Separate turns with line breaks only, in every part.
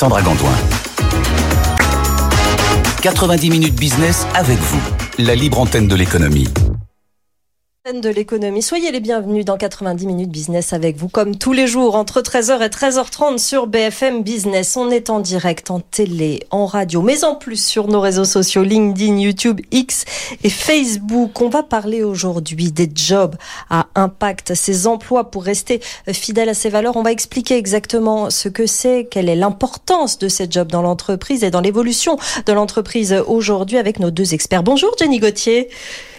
Sandra Gantoin. 90 minutes business avec vous, la libre antenne de l'économie
de l'économie. Soyez les bienvenus dans 90 minutes business avec vous comme tous les jours entre 13h et 13h30 sur BFM Business. On est en direct en télé, en radio, mais en plus sur nos réseaux sociaux LinkedIn, YouTube, X et Facebook. On va parler aujourd'hui des jobs à impact, ces emplois pour rester fidèles à ses valeurs. On va expliquer exactement ce que c'est, quelle est l'importance de ces jobs dans l'entreprise et dans l'évolution de l'entreprise aujourd'hui avec nos deux experts. Bonjour Jenny Gauthier.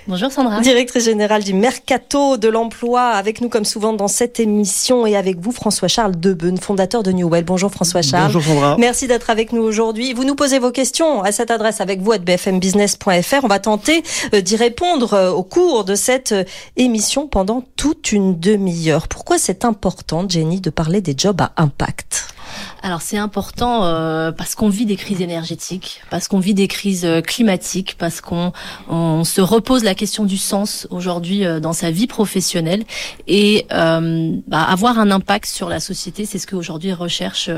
Bonjour Sandra.
Directrice générale du Mercato de l'emploi, avec nous comme souvent dans cette émission et avec vous François-Charles Debeune, fondateur de Newell. Bonjour François-Charles.
Bonjour Sandra.
Merci d'être avec nous aujourd'hui. Vous nous posez vos questions à cette adresse avec vous à bfmbusiness.fr. On va tenter euh, d'y répondre euh, au cours de cette euh, émission pendant toute une demi-heure. Pourquoi c'est important, Jenny, de parler des jobs à impact?
Alors c'est important euh, parce qu'on vit des crises énergétiques, parce qu'on vit des crises euh, climatiques, parce qu'on on se repose la question du sens aujourd'hui euh, dans sa vie professionnelle et euh, bah, avoir un impact sur la société, c'est ce qu'aujourd'hui recherchent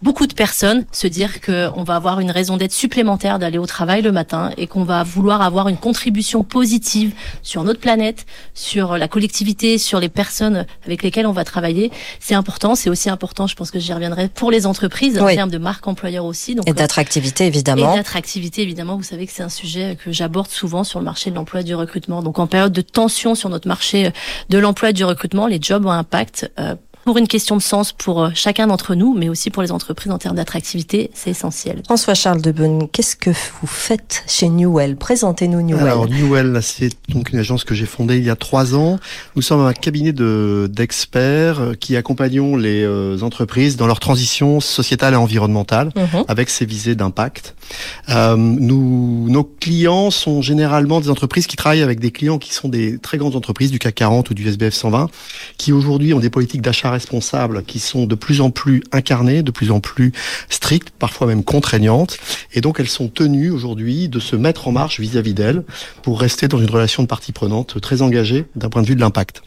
beaucoup de personnes, se dire qu'on va avoir une raison d'être supplémentaire d'aller au travail le matin et qu'on va vouloir avoir une contribution positive sur notre planète, sur la collectivité, sur les personnes avec lesquelles on va travailler. C'est important, c'est aussi important, je pense que j'y reviendrai pour les entreprises, en termes de marque employeur aussi.
Donc, et d'attractivité, évidemment.
Et d'attractivité, évidemment. Vous savez que c'est un sujet que j'aborde souvent sur le marché de l'emploi et du recrutement. Donc, en période de tension sur notre marché de l'emploi et du recrutement, les jobs ont un impact euh, pour une question de sens pour euh, chacun d'entre nous, mais aussi pour les entreprises en termes d'attractivité, c'est essentiel.
François-Charles Debonne, qu'est-ce que vous faites chez Newell? Présentez-nous Newell.
Alors Newell, c'est donc une agence que j'ai fondée il y a trois ans. Nous sommes un cabinet de d'experts euh, qui accompagnons les euh, entreprises dans leur transition sociétale et environnementale mhm. avec ces visées d'impact. Euh, nous, nos clients sont généralement des entreprises qui travaillent avec des clients qui sont des très grandes entreprises du CAC 40 ou du SBF 120, qui aujourd'hui ont des politiques d'achat responsables qui sont de plus en plus incarnées, de plus en plus strictes, parfois même contraignantes. Et donc elles sont tenues aujourd'hui de se mettre en marche vis-à-vis d'elles pour rester dans une relation de partie prenante très engagée d'un point de vue de l'impact.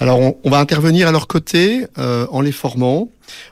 Alors on, va intervenir à leur côté euh, en les formant,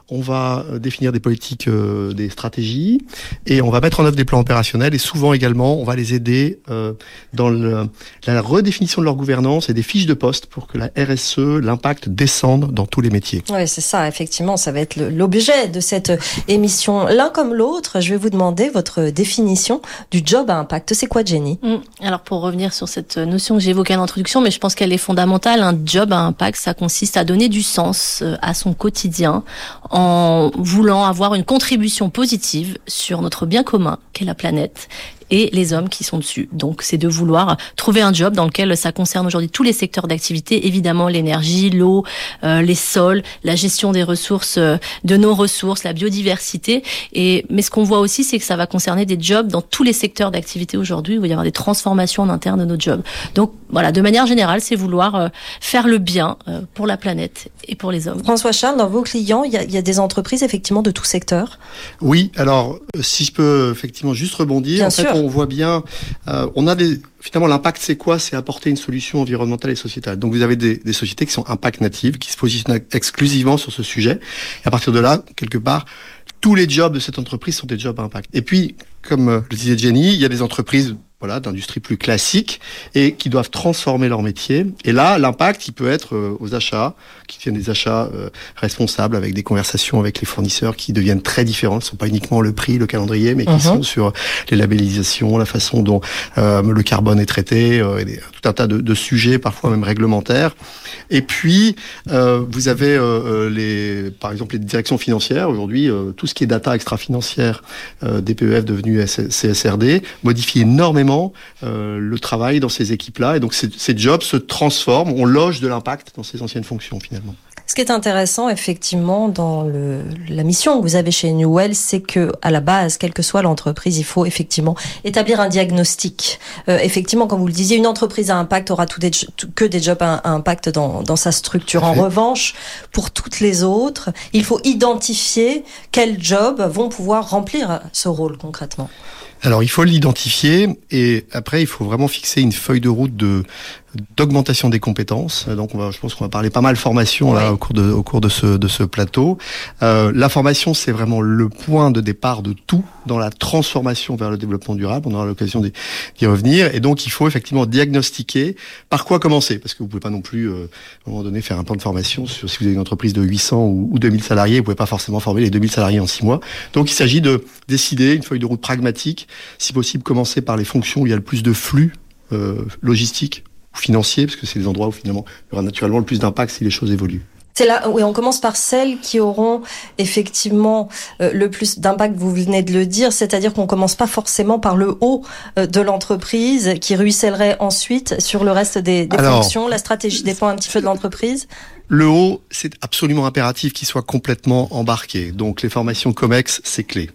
on va euh, définir des politiques, euh, des stratégies, et on va mettre en œuvre des plans opérationnels. Et souvent également, on va les aider euh, dans le, la redéfinition de leur gouvernance et des fiches de poste pour que la RSE, l'impact descende dans tous les métiers.
Oui, c'est ça. Effectivement, ça va être l'objet de cette émission. L'un comme l'autre, je vais vous demander votre définition du job à impact. C'est quoi, Jenny?
Mmh. Alors, pour revenir sur cette notion que j'évoquais à l'introduction, mais je pense qu'elle est fondamentale. Un job à impact, ça consiste à donner du sens à son quotidien en voulant avoir une contribution positive sur notre bien commun qu'est la planète et les hommes qui sont dessus. Donc c'est de vouloir trouver un job dans lequel ça concerne aujourd'hui tous les secteurs d'activité, évidemment l'énergie, l'eau, euh, les sols, la gestion des ressources, euh, de nos ressources, la biodiversité. Et mais ce qu'on voit aussi, c'est que ça va concerner des jobs dans tous les secteurs d'activité aujourd'hui. Il va y avoir des transformations en interne de nos jobs. Donc voilà, de manière générale, c'est vouloir euh, faire le bien pour la planète et pour les hommes.
François Charles, dans vos clients, il y a, il y a des entreprises effectivement de tout secteur.
Oui, alors si je peux effectivement juste rebondir.
Bien sûr
on voit bien, euh, on a finalement, l'impact, c'est quoi? C'est apporter une solution environnementale et sociétale. Donc, vous avez des, des, sociétés qui sont impact natives, qui se positionnent exclusivement sur ce sujet. Et à partir de là, quelque part, tous les jobs de cette entreprise sont des jobs à impact. Et puis, comme euh, le disait Jenny, il y a des entreprises voilà, d'industrie plus classique et qui doivent transformer leur métier. Et là, l'impact, il peut être euh, aux achats, qui deviennent des achats euh, responsables avec des conversations avec les fournisseurs qui deviennent très différentes. Ce ne sont pas uniquement le prix, le calendrier, mais qui mhm. sont sur les labellisations, la façon dont euh, le carbone est traité, tout un tas de, de, sujets, parfois même réglementaires. Et puis, vous avez les, par exemple, les directions financières. Aujourd'hui, tout ce qui est data extra-financière, DPEF devenu CSRD, modifie énormément euh, le travail dans ces équipes-là. Et donc ces, jobs se transforment, on loge de l'impact dans ces anciennes fonctions finalement.
Ce qui est intéressant, effectivement, dans le, la mission que vous avez chez Newell, c'est que, à la base, quelle que soit l'entreprise, il faut effectivement établir un diagnostic. Euh, effectivement, comme vous le disiez, une entreprise à impact aura tout des, que des jobs à, impact dans, dans sa structure. En revanche, pour toutes les autres, il faut identifier quels jobs vont pouvoir remplir ce rôle concrètement.
Alors il faut l'identifier et après il faut vraiment fixer une feuille de route de d'augmentation des compétences. Donc, on va, je pense qu'on va parler pas mal formation là au cours de au cours de ce de ce plateau. Euh, la formation, c'est vraiment le point de départ de tout dans la transformation vers le développement durable. On aura l'occasion d'y revenir. Et donc, il faut effectivement diagnostiquer par quoi commencer, parce que vous pouvez pas non plus euh, à un moment donné faire un plan de formation sur si vous avez une entreprise de 800 ou, ou 2000 salariés, vous pouvez pas forcément former les 2000 salariés en six mois. Donc, il s'agit de décider une feuille de route pragmatique, si possible commencer par les fonctions où il y a le plus de flux euh, logistiques ou financiers, parce que c'est les endroits où finalement il y aura naturellement le plus d'impact si les choses évoluent.
C'est là, oui, on commence par celles qui auront effectivement euh, le plus d'impact, vous venez de le dire, c'est-à-dire qu'on commence pas forcément par le haut euh, de l'entreprise, qui ruissellerait ensuite sur le reste des, des fonctions. La stratégie dépend un petit peu de l'entreprise.
Le haut, c'est absolument impératif qu'il soit complètement embarqué. Donc les formations COMEX, c'est clé.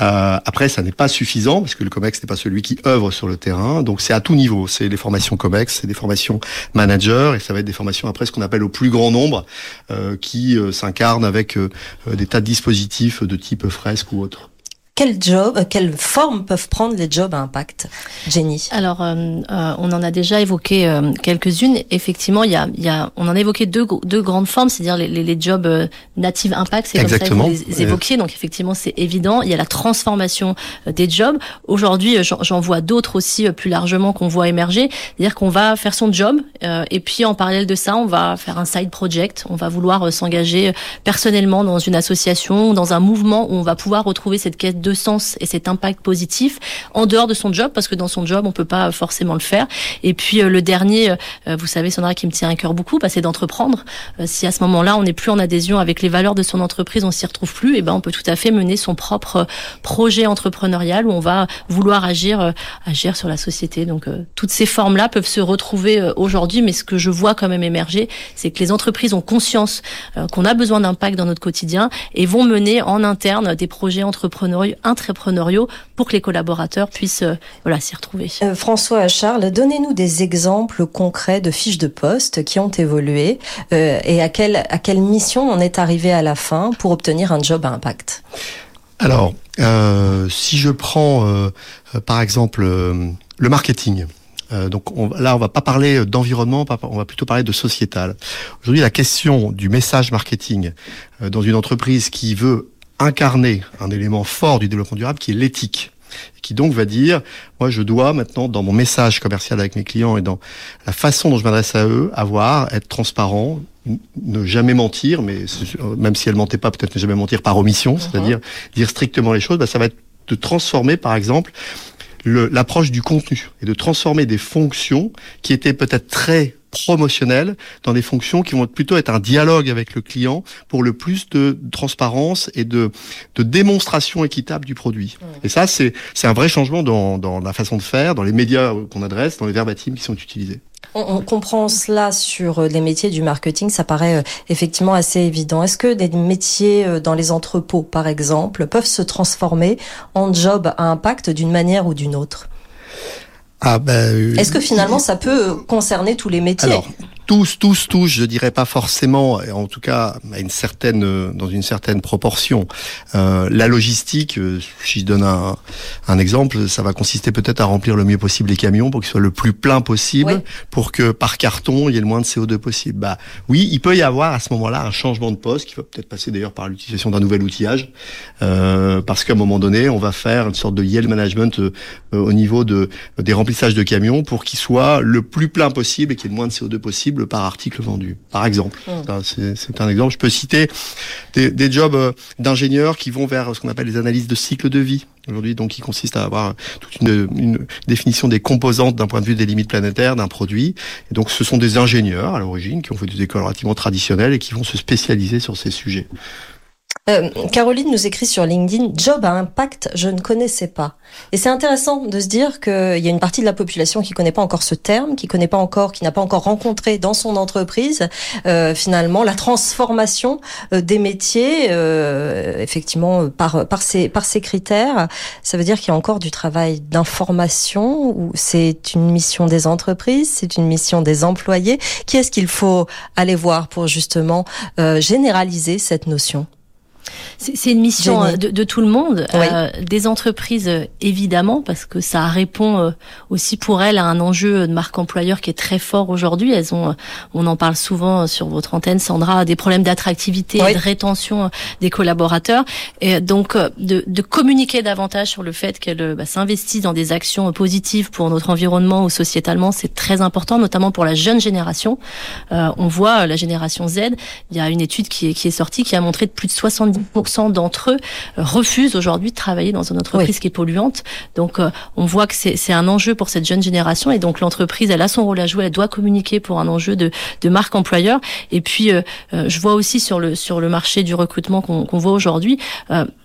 Euh, après, ça n'est pas suffisant parce que le COMEX n'est pas celui qui œuvre sur le terrain. Donc c'est à tout niveau. C'est des formations COMEX, c'est des formations managers et ça va être des formations après ce qu'on appelle au plus grand nombre euh, qui euh, s'incarnent avec des tas de dispositifs de type fresque ou autre
quel job, euh, quelle forme peuvent prendre les jobs à impact, Jenny?
Alors, euh, euh, on en a déjà évoqué euh, quelques-unes. Effectivement, il y a, il y a, on en a évoqué deux, deux grandes formes, c'est-à-dire les, les, les, jobs native impact, c'est comme ça que vous les évoquiez. Donc, effectivement, c'est évident. Il y a la transformation des jobs. Aujourd'hui, j'en vois d'autres aussi plus largement qu'on voit émerger. C'est-à-dire qu'on va faire son job et puis en parallèle de ça, on va faire un side project. On va vouloir s'engager personnellement dans une association, dans un mouvement où on va pouvoir retrouver cette quête de sens et cet impact positif en dehors de son job, parce que dans son job, on peut pas forcément le faire. Et puis euh, le dernier, euh, vous savez, Sandra, qui me tient à cœur beaucoup, bah, c'est d'entreprendre. Euh, si à ce moment-là, on n'est plus en adhésion avec les valeurs de son entreprise, on s'y retrouve plus, et ben on peut tout à fait mener son propre projet entrepreneurial où on va vouloir agir, agir sur la société. Donc toutes ces formes-là peuvent se retrouver aujourd'hui, mais ce que je vois quand même émerger, c'est que les entreprises ont conscience qu'on a besoin d'impact dans notre quotidien et vont mener en interne des projets entrepreneuriaux entrepreneuriaux pour que les collaborateurs puissent euh, voilà s'y retrouver.
Euh, François Charles, donnez-nous des exemples concrets de fiches de poste qui ont évolué euh, et à quelle à quelle mission on est arrivé à la fin pour obtenir un job à impact?
Alors, euh, si je prends euh, par exemple le marketing. donc on, là, on va pas parler d'environnement, on va plutôt parler de sociétal. Aujourd'hui, la question du message marketing dans une entreprise qui veut incarner un élément fort du développement durable qui est l'éthique qui donc va dire, moi je dois maintenant dans mon message commercial avec mes clients et dans la façon dont je m'adresse à eux, avoir, être transparent, ne jamais mentir, mais même si elle mentait pas, peut-être ne jamais mentir par omission, uh-huh. c'est-à-dire dire strictement les choses, bah, ça va être de transformer par exemple l'approche du contenu et de transformer des fonctions qui étaient peut-être très promotionnelles dans des fonctions qui vont plutôt être un dialogue avec le client pour le plus de transparence et de, de démonstration équitable du produit. Et ça, c'est un vrai changement dans, dans la façon de faire, dans les médias qu'on adresse, dans les verbatims qui sont utilisés.
On, comprend cela sur euh, les métiers du marketing, ça paraît euh, effectivement assez évident. Est-ce que des métiers euh, dans les entrepôts, par exemple, peuvent se transformer en job à impact d'une manière ou d'une autre?
Ah ben,
Est-ce que finalement ça peut concerner tous les métiers?
Tous, tous, tous, je dirais pas forcément, en tout cas à une certaine, dans une certaine proportion. Euh, la logistique, euh, si je donne un, un, exemple, ça va consister peut-être à remplir le mieux possible les camions pour qu'ils soient le plus plein possible, pour que par carton il y ait le moins de CO2 possible. Bah oui, il peut y avoir à ce moment-là un changement de poste qui va peut-être passer d'ailleurs par l'utilisation d'un nouvel outillage, euh, parce qu'à un moment donné, on va faire une sorte de yield management euh, au niveau de des remplissages de camions pour qu'ils soient le plus plein possible et qu'il y ait le moins de CO2 possible par article vendu, par exemple. Mmh. C'est un exemple. Je peux citer des, des jobs euh, d'ingénieurs qui vont vers ce qu'on appelle les analyses de cycle de vie aujourd'hui, donc qui consiste à avoir toute une, une définition des composantes d'un point de vue des limites planétaires d'un produit. Et donc, ce sont des ingénieurs à l'origine qui ont fait des écoles relativement traditionnelles et qui vont se spécialiser sur ces sujets.
Euh, Caroline nous écrit sur LinkedIn Job à impact, je ne connaissais pas. Et c'est intéressant de se dire qu'il y a une partie de la population qui connaît pas encore ce terme, qui connaît pas encore, qui n'a pas encore rencontré dans son entreprise euh, finalement la transformation euh, des métiers, euh, effectivement par par ces par ces critères. Ça veut dire qu'il y a encore du travail d'information ou c'est une mission des entreprises, c'est une mission des employés. Qui est-ce qu'il faut aller voir pour justement généraliser cette notion?
C'est une mission de, de, tout le monde, euh, des entreprises évidemment, parce que ça répond euh, aussi pour elles à un enjeu de marque employeur qui est très fort aujourd'hui. Elles ont, on en parle souvent sur votre antenne, Sandra, des problèmes d'attractivité, et de rétention des collaborateurs, et donc de, de communiquer davantage sur le fait qu'elles bah, s'investissent dans des actions positives pour notre environnement ou sociétalement, c'est très important, notamment pour la jeune génération. Euh, on voit la génération Z. Il y a une étude qui est, qui est sortie qui a montré que plus de 70% d'entre eux euh, refusent aujourd'hui de travailler dans une entreprise qui est polluante. Donc, euh, on voit que c'est un enjeu pour cette jeune génération et donc l'entreprise, elle a son rôle à jouer. Elle doit communiquer pour un enjeu de, de marque employeur. Et puis, je vois aussi sur le sur le marché du recrutement qu'on voit aujourd'hui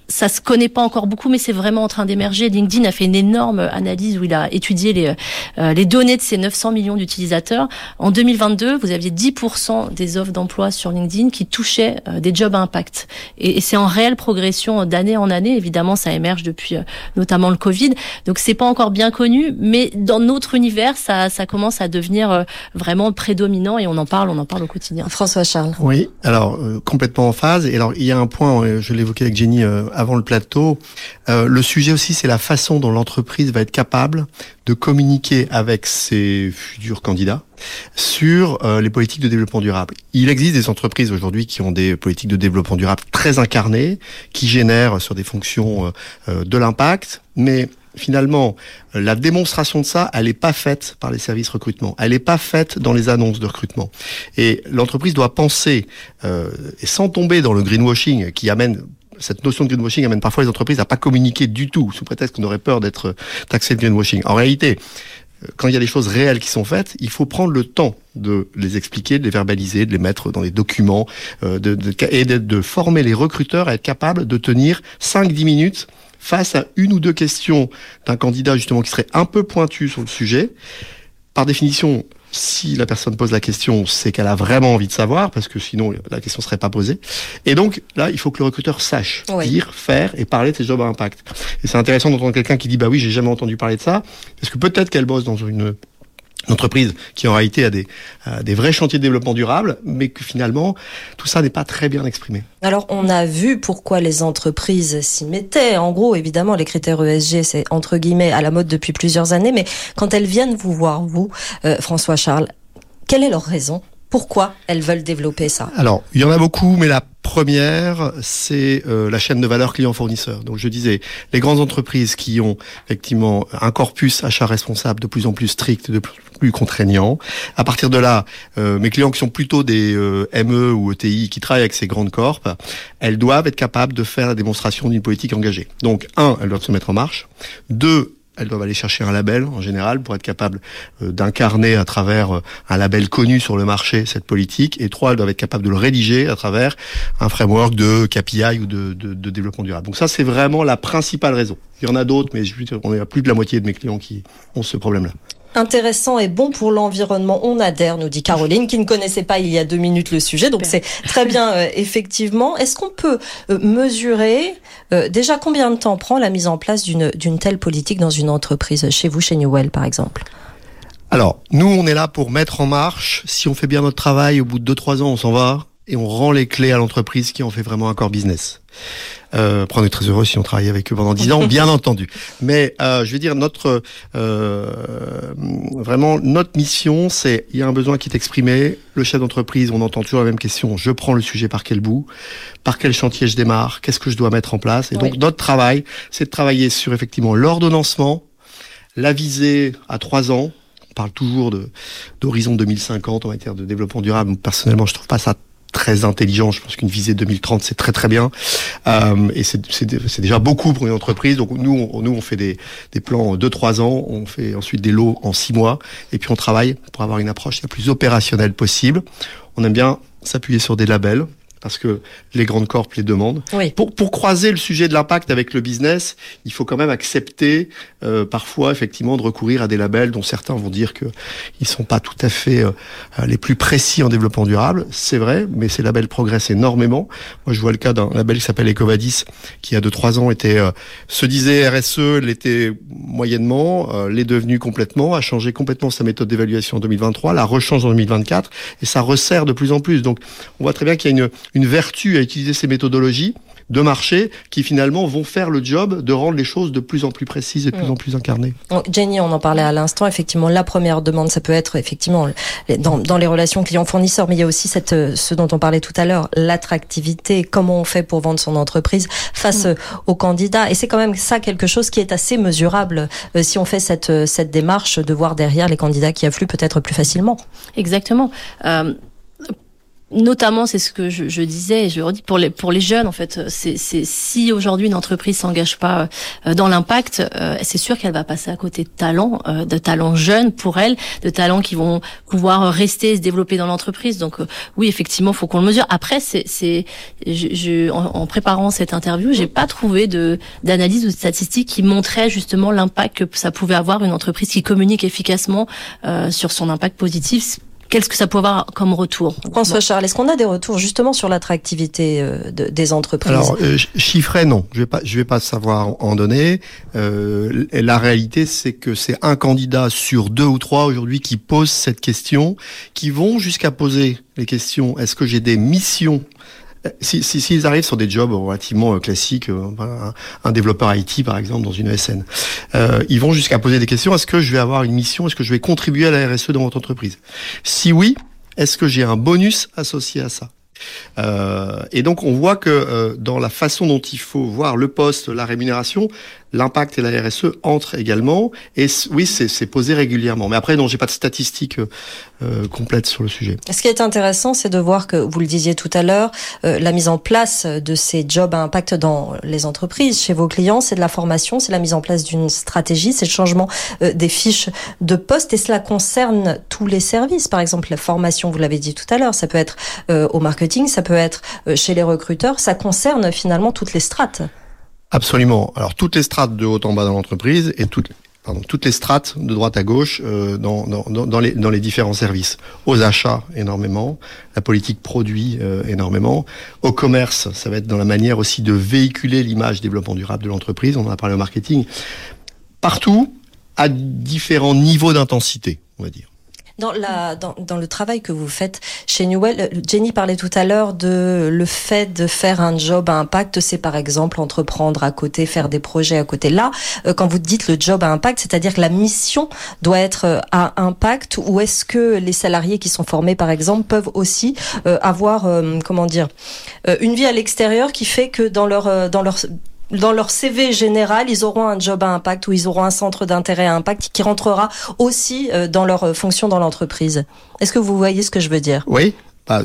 ça se connaît pas encore beaucoup, mais c'est vraiment en train d'émerger. LinkedIn a fait une énorme analyse où il a étudié les, euh, les données de ces 900 millions d'utilisateurs. En 2022, vous aviez 10% des offres d'emploi sur LinkedIn qui touchaient euh, des jobs à impact. Et, et c'est en réelle progression d'année en année. Évidemment, ça émerge depuis euh, notamment le Covid. Donc c'est pas encore bien connu, mais dans notre univers, ça, ça commence à devenir vraiment prédominant et on en parle, on en parle au quotidien.
François Charles.
Oui, alors complètement en phase. Et alors il y a un point, je l'évoquais avec Jenny avant le plateau. Euh, le sujet aussi, c'est la façon dont l'entreprise va être capable de communiquer avec ses futurs candidats sur euh, les politiques de développement durable. Il existe des entreprises aujourd'hui qui ont des politiques de développement durable très incarnées, qui génèrent sur des fonctions euh, de l'impact, mais finalement, la démonstration de ça, elle n'est pas faite par les services recrutement. Elle n'est pas faite dans les annonces de recrutement. Et l'entreprise doit penser, et sans tomber dans le greenwashing qui amène cette notion de greenwashing amène parfois les entreprises à pas communiquer du tout, sous prétexte qu'on aurait peur d'être taxé de greenwashing. En réalité, euh, quand il y a des choses réelles qui sont faites, il faut prendre le temps de les expliquer, de les verbaliser, de les mettre dans des documents, euh, et de, de, former les recruteurs à être capables de tenir 5-10 minutes face à une ou deux questions d'un candidat justement qui serait un peu pointu sur le sujet. Par définition, si la personne pose la question, c'est qu'elle a vraiment envie de savoir, parce que sinon la question serait pas posée. Et donc là, il faut que le recruteur sache dire, faire et parler de ses jobs à impact. Et c'est intéressant d'entendre quelqu'un qui dit bah oui, j'ai jamais entendu parler de ça, parce que peut-être qu'elle bosse dans une entreprise qui en réalité a des, des vrais chantiers de développement durable, mais que finalement, tout ça n'est pas très bien exprimé.
Alors, on a vu pourquoi les entreprises s'y mettaient. En gros, évidemment, les critères ESG, c'est entre guillemets à la mode depuis plusieurs années, mais quand elles viennent vous voir, vous, euh, François Charles, quelle est leur raison pourquoi elles veulent développer ça?
Alors, il y en a beaucoup, mais la première, c'est euh, la chaîne de valeur client-fournisseur. Donc, je disais, les grandes entreprises qui ont effectivement un corpus achat responsable de plus en plus strict, de plus, plus contraignant. À partir de là, euh, mes clients qui sont plutôt des euh, ME ou ETI qui travaillent avec ces grandes corps, elles doivent être capables de faire la démonstration d'une politique engagée. Donc, un, elles doivent se mettre en marche. Deux, elles doivent aller chercher un label en général pour être capable euh, d'incarner à travers euh, un label connu sur le marché cette politique. Et trois, elles doivent être capables de le rédiger à travers un framework de KPI ou de, de, développement durable. Donc ça, c'est vraiment la principale raison. Il y en a d'autres, mais on est à plus de la moitié de mes clients qui ont ce problème-là
intéressant et bon pour l'environnement. On adhère, nous dit Caroline, qui ne connaissait pas il y a deux minutes le sujet. Donc c'est très bien, euh, effectivement. Est-ce qu'on peut euh, mesurer euh, déjà combien de temps prend la mise en place d'une telle politique dans une entreprise, chez vous, chez Newell, par exemple?
Alors, nous, on est là pour mettre en marche. Si on fait bien notre travail, au bout de 2-3 ans, on s'en va et on rend les clés à l'entreprise qui en fait vraiment un core business. Euh, on est très heureux si on travaille avec eux pendant dix ans, bien entendu. Mais euh, je veux dire, notre euh, vraiment notre mission, c'est il y a un besoin qui est exprimé. Le chef d'entreprise, on entend toujours la même question. Je prends le sujet par quel bout, par quel chantier je démarre, qu'est-ce que je dois mettre en place? Et donc notre travail, c'est de travailler sur effectivement l'ordonnancement, la visée à trois ans. On parle toujours de d'horizon 2050 en matière de développement durable. Personnellement, je trouve pas ça très intelligent. Je pense qu'une visée 2030, c'est très très bien. Euh, et c'est déjà beaucoup pour une entreprise. Donc nous, on, nous, on fait des, des plans de trois ans. On fait ensuite des lots en six mois. Et puis on travaille pour avoir une approche la plus opérationnelle possible. On aime bien s'appuyer sur des labels parce que les grandes corps les demandent. Pour, pour croiser le sujet de l'impact avec le business, il faut quand même accepter euh, parfois effectivement de recourir à des labels dont certains vont dire que ils sont pas tout à fait euh, les plus précis en développement durable. C'est vrai, mais ces labels progressent énormément. Moi, je vois le cas d'un label qui s'appelle Ecovadis, qui a deux trois ans était euh, se disait RSE, l'était moyennement, euh, l'est devenu complètement, a changé complètement sa méthode d'évaluation en 2023, la rechange en 2024, et ça resserre de plus en plus. Donc, on voit très bien qu'il y a une une vertu à utiliser ces méthodologies de marché qui finalement vont faire le job de rendre les choses de plus en plus précises et de plus mm. en plus incarnées.
Jenny, on en parlait à l'instant, effectivement, la première demande, ça peut être effectivement dans, dans les relations clients-fournisseurs, mais il y a aussi cette, ce dont on parlait tout à l'heure, l'attractivité, comment on fait pour vendre son entreprise face mm. aux candidats? Et c'est quand même ça quelque chose qui est assez mesurable euh, si on fait cette, cette démarche de voir derrière les candidats qui affluent peut-être plus facilement.
Exactement. Euh, Notamment, c'est ce que je, je, disais, et je redis pour les pour les jeunes en fait, c'est si aujourd'hui une entreprise s'engage pas euh, dans l'impact, euh, c'est sûr qu'elle va passer à côté de talents, euh, de talents jeunes pour elle, de talents qui vont pouvoir rester et se développer dans l'entreprise. Donc oui, effectivement, faut qu'on le mesure. Après, c'est c'est je, en, préparant cette interview, j'ai pas trouvé de d'analyse ou de statistiques qui montraient justement l'impact que ça pouvait avoir une entreprise qui communique efficacement sur son impact positif Qu'est-ce que ça peut avoir comme retour
François Charles, est-ce qu'on a des retours justement sur l'attractivité euh, des entreprises
Alors, euh, chiffré, non. Je vais pas, je vais pas savoir en donner. Euh, la réalité, c'est que c'est un candidat sur deux ou trois aujourd'hui qui pose cette question, qui vont jusqu'à poser les questions. Est-ce que j'ai des missions s'ils si, si, arrivent sur des jobs relativement euh, classiques, euh, un, développeur IT par exemple dans une ESN, euh, ils vont jusqu'à poser des questions. Est-ce que je vais avoir une mission? Est-ce que je vais contribuer à la RSE dans votre entreprise? Si oui, est-ce que j'ai un bonus associé à ça? Euh, et donc on voit que euh, dans la façon dont il faut voir le poste, la rémunération, l'impact et la RSE entrent également. Et oui, c'est posé régulièrement. Mais après, non, j'ai pas de statistiques euh, complètes sur le sujet.
Ce qui est intéressant, c'est de voir que vous le disiez tout à l'heure, la mise en place de ces jobs à impact dans les entreprises, chez vos clients, c'est de la formation, c'est la mise en place d'une stratégie, c'est le changement des fiches de poste, et cela concerne tous les services. Par exemple, la formation, vous l'avez dit tout à l'heure, ça peut être au marketing ça peut être euh, chez les recruteurs, ça concerne finalement toutes les strates.
Absolument. Alors toutes les strates de haut en bas dans l'entreprise et toutes, toutes les strates de droite à gauche euh, dans, dans, dans, les, dans les différents services. Aux achats énormément, la politique produit euh, énormément. Au commerce, ça va être dans la manière aussi de véhiculer l'image développement durable de l'entreprise. On en a parlé au marketing. Partout, à différents niveaux d'intensité, on va dire.
Dans, la, dans, dans, le travail que vous faites chez Newell, euh, Jenny parlait tout à l'heure de le fait de faire un job à impact, c'est par exemple entreprendre à côté, faire des projets à côté. Là, euh, quand vous dites le job à impact, c'est-à-dire que la mission doit être euh, à impact ou est-ce que les salariés qui sont formés, par exemple, peuvent aussi avoir, comment dire, une vie à l'extérieur qui fait que dans leur, dans leur dans leur CV général, ils auront un job à impact ou ils auront un centre d'intérêt à impact qui rentrera aussi euh, dans leur euh, fonction dans l'entreprise. Est-ce que vous voyez ce que je veux dire?
Oui. Bah,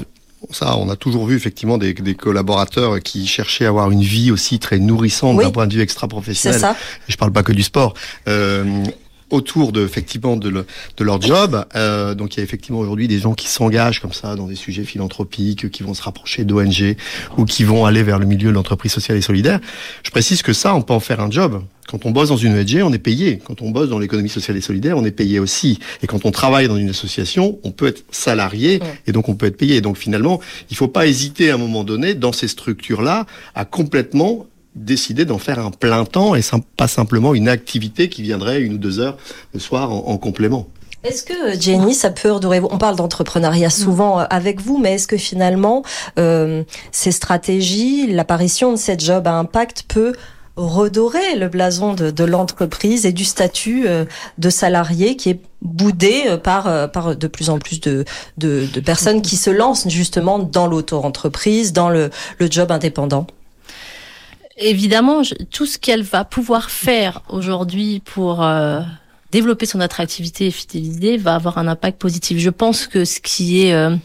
ça, on a toujours vu effectivement des, des, collaborateurs qui cherchaient à avoir une vie aussi très nourrissante d'un point de vue extra-professionnel. Je parle pas que du sport. Euh, autour de effectivement de, le, de leur job. Euh, donc il y a effectivement aujourd'hui des gens qui s'engagent comme ça dans des sujets philanthropiques, qui vont se rapprocher d'ONG ou qui vont aller vers le milieu de l'entreprise sociale et solidaire. Je précise que ça, on peut en faire un job. Quand on bosse dans une ONG, on est payé. Quand on bosse dans l'économie sociale et solidaire, on est payé aussi. Et quand on travaille dans une association, on peut être salarié et donc on peut être payé. Donc finalement, il ne faut pas hésiter à un moment donné dans ces structures-là à complètement décider d'en faire un plein temps et pas simplement une activité qui viendrait une ou deux heures le soir en, complément.
Est-ce que Jenny, ça peut redorer On parle d'entrepreneuriat souvent euh, avec vous, mais est-ce que finalement euh, ces stratégies, l'apparition de cette job à impact peut redorer le blason de, l'entreprise et du statut euh, de salarié qui est boudé par, par de plus en plus de, de, personnes qui se lancent justement dans l'auto-entreprise, dans le, le job indépendant?
Évidemment, tout ce qu'elle va pouvoir faire aujourd'hui pour euh, développer son attractivité et fidélité va avoir un impact positif. Je pense que ce qui est euh,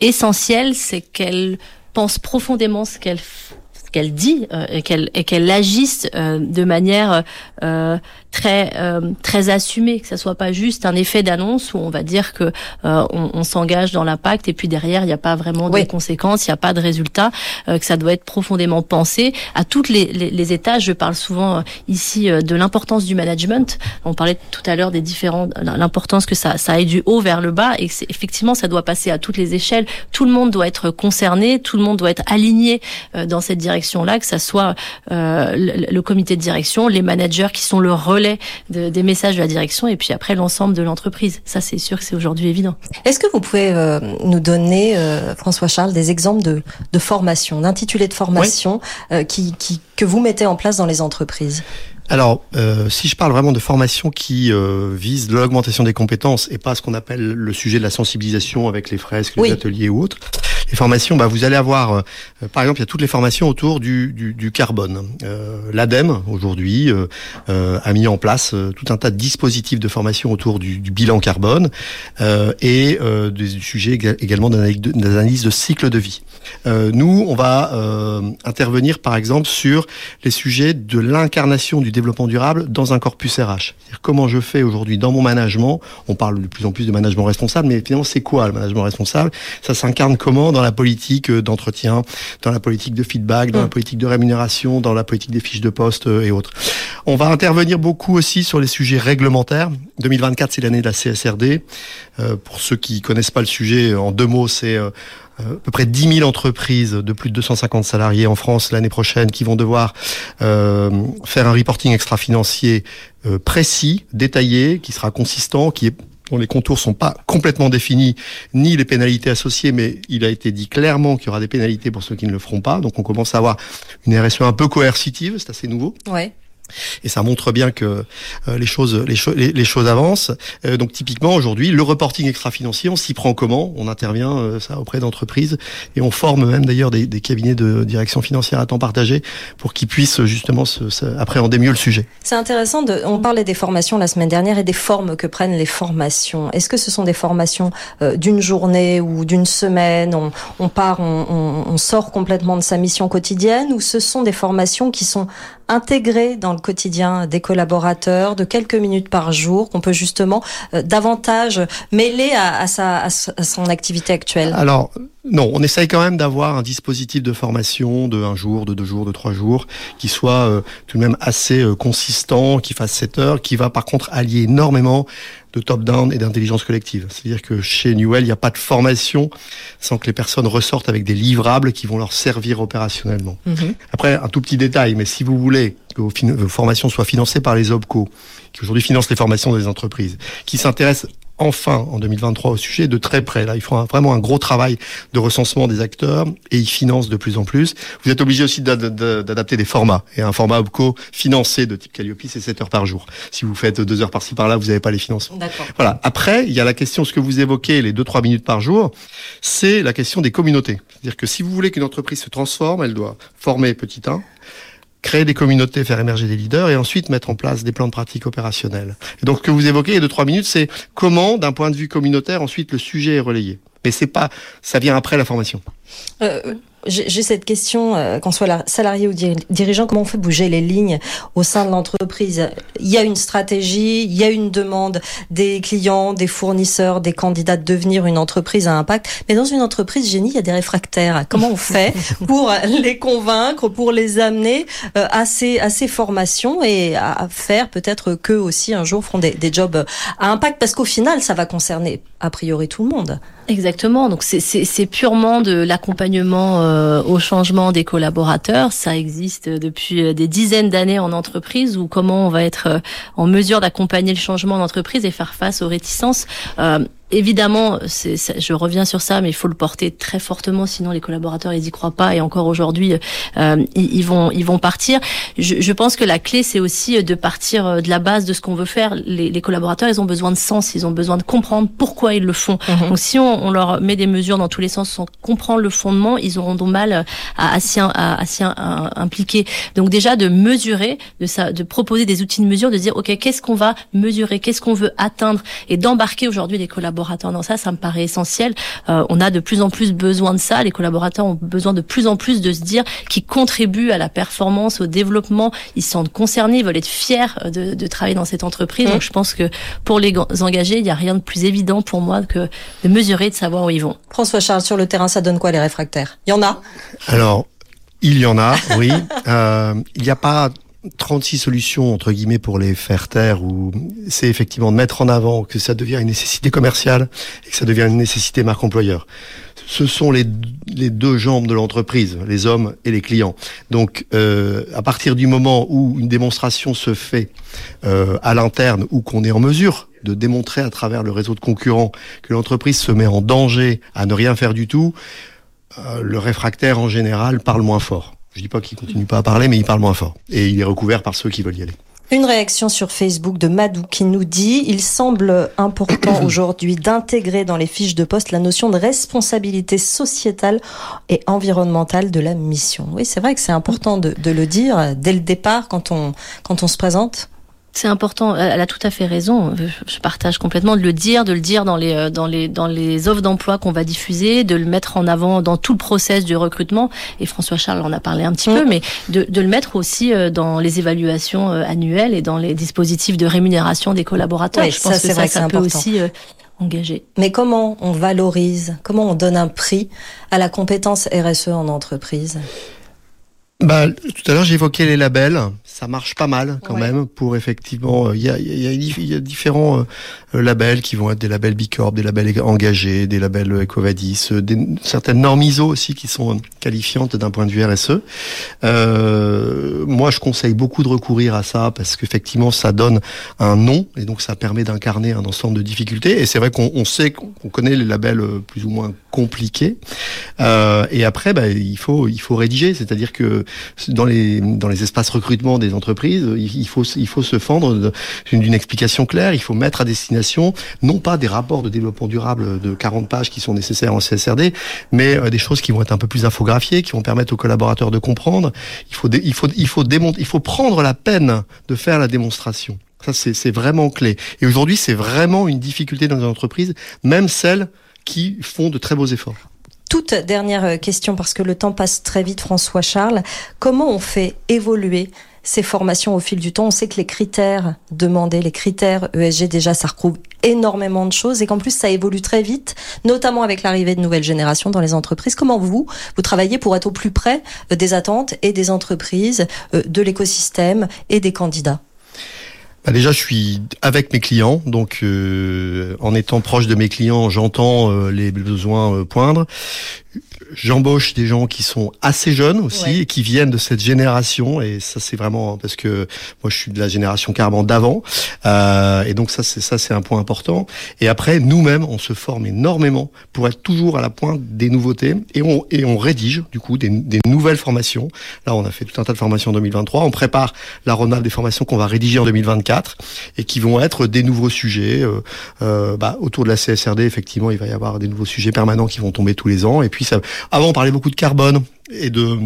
essentiel, c'est qu'elle pense profondément ce qu'elle qu'elle dit euh, et qu'elle et qu'elle agisse de manière très euh, très assumé, que ça soit pas juste un effet d'annonce où on va dire que euh, on, on s'engage dans l'impact et puis derrière il n'y a pas vraiment de conséquences, il n'y a pas de résultats, euh, que ça doit être profondément pensé à toutes les, les, les étages. Je parle souvent ici de l'importance du management. On parlait tout à l'heure des différents l'importance que ça ça aille du haut vers le bas et effectivement ça doit passer à toutes les échelles. Tout le monde doit être concerné, tout le monde doit être aligné dans cette direction-là, que ça soit le, le comité de direction, les managers qui sont le relais relais des messages de la direction et puis après l'ensemble de l'entreprise. Ça, c'est sûr que c'est aujourd'hui évident.
Est-ce que vous pouvez euh, nous donner, euh, François Charles, des exemples de, de formation, d'intitulés de formation euh, qui, qui, que vous mettez en place dans les entreprises?
Alors, euh, si je parle vraiment de formation qui euh, vise l'augmentation des compétences et pas ce qu'on appelle le sujet de la sensibilisation avec les fresques, les ateliers ou autres, les formations, bah, vous allez avoir, euh, par exemple, il y a toutes les formations autour du, du, du carbone. Euh, L'ADEME, aujourd'hui, euh, a mis en place tout un tas de dispositifs de formation autour du, du bilan carbone et des sujets également d'analyse de cycle de vie. nous, on va intervenir, par exemple, sur les sujets de l'incarnation du développement durable dans un corpus RH. Comment je fais aujourd'hui dans mon management, on parle de plus en plus de management responsable, mais finalement, c'est quoi le management responsable? Ça s'incarne comment dans la politique euh, d'entretien, dans la politique de feedback, dans la mm. politique de rémunération, dans la politique des fiches de poste euh, et autres. On va intervenir beaucoup aussi sur les sujets réglementaires. 2024, c'est l'année de la CSRD. Euh, pour ceux qui connaissent pas le sujet, en deux mots, c'est à peu près 10 000 entreprises de plus de 250 salariés en France l'année prochaine qui vont devoir faire un reporting extra-financier précis, détaillé, qui sera consistant, qui est dont les contours sont pas complètement définis, ni les pénalités associées, mais il a été dit clairement qu'il y aura des pénalités pour ceux qui ne le feront pas. Donc on commence à avoir une RSE un peu coercitive, c'est assez nouveau.
Ouais.
Et ça montre bien que euh, les choses, les, les, choses avancent. Euh, donc typiquement aujourd'hui, le reporting extra-financier, on s'y prend comment? On intervient euh, ça auprès d'entreprises et on forme même d'ailleurs des, des, cabinets de direction financière à temps partagé pour qu'ils puissent justement se, se, appréhender mieux le sujet.
C'est intéressant. De, on parlait des formations la semaine dernière et des formes que prennent les formations. Est-ce que ce sont des formations d'une journée ou d'une semaine? On, on, part, on, on sort complètement de sa mission quotidienne ou ce sont des formations qui sont intégrées dans le quotidien des collaborateurs de quelques minutes par jour qu'on peut justement euh, davantage mêler à, sa, son activité actuelle.
Alors non, on essaye quand même d'avoir un dispositif de formation de un jour, de deux jours, de trois jours, qui soit euh, tout de même assez euh, consistant, qui fasse 7 heures, qui va par contre allier énormément de top-down et d'intelligence collective. C'est-à-dire que chez Newell, il n'y a pas de formation sans que les personnes ressortent avec des livrables qui vont leur servir opérationnellement. Mm-hmm. Après, un tout petit détail, mais si vous voulez que vos, vos formations soient financées par les OPCO, qui aujourd'hui financent les formations des entreprises, qui s'intéressent enfin en 2023 au sujet de très près. Là, ils font vraiment un gros travail de recensement des acteurs et ils financent de plus en plus. Vous êtes obligé aussi d'adapter des formats. Et un format OPCO financé de type Calliope, c'est 7 heures par jour. Si vous faites deux heures par-ci par-là, vous n'avez pas les financements. Voilà. Après, il y a la question, ce que vous évoquez, les 2-3 minutes par jour, c'est la question des communautés. C'est-à-dire que si vous voulez qu'une entreprise se transforme, elle doit former petit 1, créer des communautés, faire émerger des leaders et ensuite mettre en place des plans de pratique opérationnels. Et donc, ce que vous évoquez, deux, trois minutes, c'est comment, d'un point de vue communautaire, ensuite le sujet est relayé. Mais c'est pas, ça vient après la formation.
Euh, j'ai cette question, euh, qu'on soit salarié ou dirigeant, comment on fait bouger les lignes au sein de l'entreprise? Il y a une stratégie, il y a une demande des clients, des fournisseurs, des candidats de devenir une entreprise à impact. Mais dans une entreprise génie, il y a des réfractaires. Comment on fait pour les convaincre, pour les amener euh, à, ces, à ces formations et à faire peut-être qu'eux aussi un jour feront des, des jobs à impact? Parce qu'au final, ça va concerner a priori tout le monde.
Exactement. Donc c'est purement de l'accompagnement euh, au changement des collaborateurs. Ça existe depuis euh, des dizaines d'années en entreprise ou comment on va être euh, en mesure d'accompagner le changement d'entreprise et faire face aux réticences. Euh, Évidemment, c'est, je reviens sur ça, mais il faut le porter très fortement, sinon les collaborateurs ils y croient pas et encore aujourd'hui euh, ils, vont ils vont partir. Je, je, pense que la clé c'est aussi de partir euh, de la base de ce qu'on veut faire. Les, les, collaborateurs ils ont besoin de sens, ils ont besoin de comprendre pourquoi ils le font. Mhm. Donc si on, on, leur met des mesures dans tous les sens sans comprendre le fondement, ils auront du mal à, à s'y à, à, impliquer. Donc déjà de mesurer, de ça, de proposer des outils de mesure, de dire ok qu'est-ce qu'on va mesurer, qu'est-ce qu'on veut atteindre? Et d'embarquer aujourd'hui les collaborateurs collaborateurs dans ça, ça me paraît essentiel. Euh, on a de plus en plus besoin de ça. Les collaborateurs ont besoin de plus en plus de se dire qu'ils contribuent à la performance, au développement. Ils se sentent concernés, ils veulent être fiers de, de travailler dans cette entreprise. Mmh. Donc je pense que pour les engagés, il n'y a rien de plus évident pour moi que de mesurer, de savoir où ils vont.
François Charles, sur le terrain, ça donne quoi les réfractaires? Il y en a?
Alors, il y en a, oui. euh, il n'y a pas 36 solutions entre guillemets pour les faire taire ou c'est effectivement de mettre en avant que ça devient une nécessité commerciale et que ça devient une nécessité marque employeur. ce sont les, deux jambes de l'entreprise, les hommes et les clients. Donc, euh, à partir du moment où une démonstration se fait euh, à l'interne ou qu'on est en mesure de démontrer à travers le réseau de concurrents que l'entreprise se met en danger à ne rien faire du tout, euh, le réfractaire en général parle moins fort. Je dis pas qu'il continue pas à parler, mais il parle moins fort. Et il est recouvert par ceux qui veulent y aller.
Une réaction sur Facebook de Madou qui nous dit il semble important aujourd'hui d'intégrer dans les fiches de poste la notion de responsabilité sociétale et environnementale de la mission. Oui, c'est vrai que c'est important de, de, le dire dès le départ quand on quand on se présente.
C'est important. Elle a tout à fait raison. Je partage complètement de le dire, de le dire dans les euh, dans les dans les offres d'emploi qu'on va diffuser, de le mettre en avant dans tout le process du recrutement. Et François Charles en a parlé un petit mm. peu, mais de, de le mettre aussi euh, dans les évaluations euh, annuelles et dans les dispositifs de rémunération des collaborateurs.
Je pense ça, que ça, ça peut aussi engager. Mais comment on valorise, comment on donne un prix à la compétence RSE en entreprise?
Bah, tout à l'heure, j'évoquais les labels. Ça marche pas mal quand même pour effectivement. Il y a, y, a, y a, différents euh, labels qui vont être des labels Bicorp, des labels engagés, des labels Ecovadis, euh, des, certaines normes ISO aussi qui sont qualifiantes d'un point de vue RSE. Euh, moi, je conseille beaucoup de recourir à ça parce qu'effectivement, ça donne un nom et donc ça permet d'incarner un ensemble de difficultés. Et c'est vrai qu'on sait qu'on connaît les labels plus ou moins compliqués. Euh, et après, bah, il faut il faut rédiger, c'est-à-dire que dans les dans les espaces recrutement des entreprises, il faut il faut se fendre d'une explication claire. Il faut mettre à destination non pas des rapports de développement durable de 40 pages qui sont nécessaires en CSRD, mais euh, des choses qui vont être un peu plus infographiées, qui vont permettre aux collaborateurs de comprendre. Il faut il faut il faut démontrer, il faut prendre la peine de faire la démonstration. Ça c'est vraiment clé. Et aujourd'hui, c'est vraiment une difficulté dans les entreprises, même celles qui font de très beaux efforts
toute dernière euh, question, parce que le temps passe très vite, François Charles. Comment on fait évoluer ces formations au fil du temps? On sait que les critères demandés, les critères ESG, déjà, ça recouvre énormément de choses et qu'en plus, ça évolue très vite, notamment avec l'arrivée de nouvelles générations dans les entreprises. Comment vous, vous travaillez pour être au plus près euh, des attentes et des entreprises, euh, de l'écosystème et des candidats?
Bah, déjà, je suis avec mes clients, donc euh, en étant proche de mes clients, j'entends euh, les besoins euh, poindre j'embauche des gens qui sont assez jeunes aussi et qui viennent de cette génération. Et ça c'est vraiment parce que moi je suis de la génération carrément d'avant. Euh, et donc ça c'est ça c'est un point important. Et après nous-mêmes on se forme énormément pour être toujours à la pointe des nouveautés. Et on et on rédige du coup des, des nouvelles formations. Là on a fait tout un tas de formations en 2023 on prépare la roadmap des formations qu'on va rédiger en 2024 et qui vont être des nouveaux sujets euh, euh, bah, autour de la CSRD effectivement il va y avoir des nouveaux sujets permanents qui vont tomber tous les ans. Et puis ça avant, on parlait beaucoup de carbone et de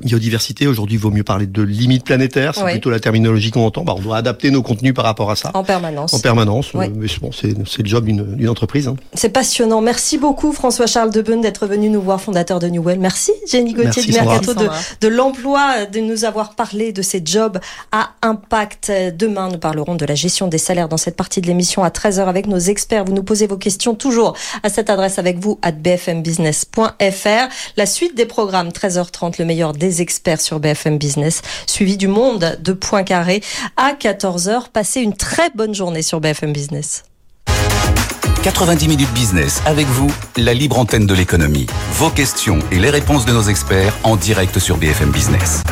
biodiversité. Aujourd'hui, il vaut mieux parler de limites planétaires. C'est plutôt la terminologie qu'on entend. Bah, on doit adapter nos contenus par rapport à ça.
En permanence.
En permanence. Mais bon, c'est le job d'une entreprise. Hein.
C'est passionnant. Merci beaucoup, François-Charles Debeun, d'être venu nous voir, fondateur de Newell. Merci, Jenny Gauthier du Mercato de, de l'emploi, de nous avoir parlé de ces jobs à impact. Demain, nous parlerons de la gestion des salaires dans cette partie de l'émission à 13h avec nos experts. Vous nous posez vos questions toujours à cette adresse avec vous, à bfmbusiness.fr. La suite des programmes, 13h30, le meilleur des experts sur BFM Business, suivi du monde de Poincaré à 14h. Passez une très bonne journée sur BFM Business.
90 minutes business avec vous, la libre antenne de l'économie. Vos questions et les réponses de nos experts en direct sur BFM Business.